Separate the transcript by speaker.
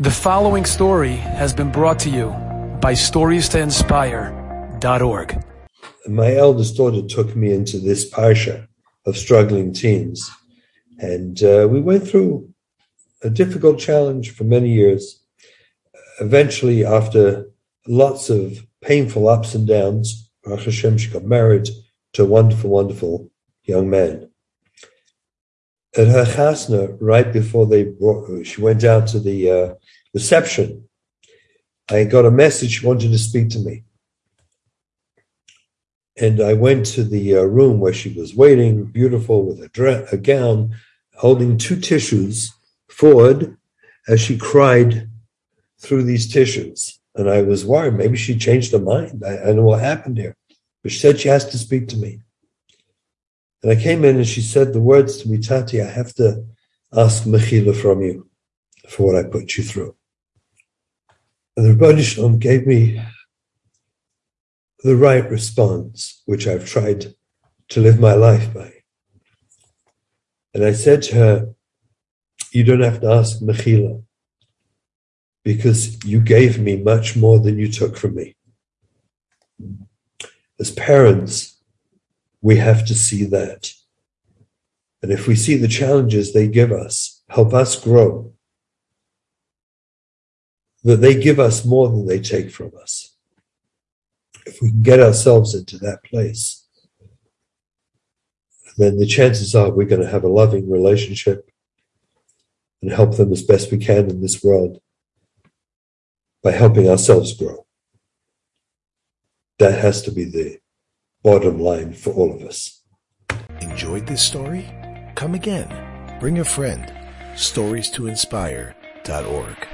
Speaker 1: The following story has been brought to you by StoriesToInspire.org.
Speaker 2: My eldest daughter took me into this parsha of struggling teens, and uh, we went through a difficult challenge for many years. Eventually, after lots of painful ups and downs, Baruch Hashem, she got married to a wonderful, wonderful young man. At her chasna, right before they brought, her, she went out to the uh, reception. I got a message she wanted to speak to me. And I went to the uh, room where she was waiting, beautiful with a, dre- a gown, holding two tissues forward as she cried through these tissues. And I was worried. Maybe she changed her mind. I, I know what happened here. But she said she has to speak to me. And I came in and she said the words to me, Tati, I have to ask Mechila from you for what I put you through. And the Rebbe Shalom gave me the right response, which I've tried to live my life by. And I said to her, You don't have to ask Mechila because you gave me much more than you took from me. As parents, we have to see that. And if we see the challenges they give us, help us grow, that they give us more than they take from us. If we can get ourselves into that place, then the chances are we're going to have a loving relationship and help them as best we can in this world by helping ourselves grow. That has to be the bottom line for all of us.
Speaker 3: Enjoyed this story? Come again. Bring a friend. Stories to inspire.org.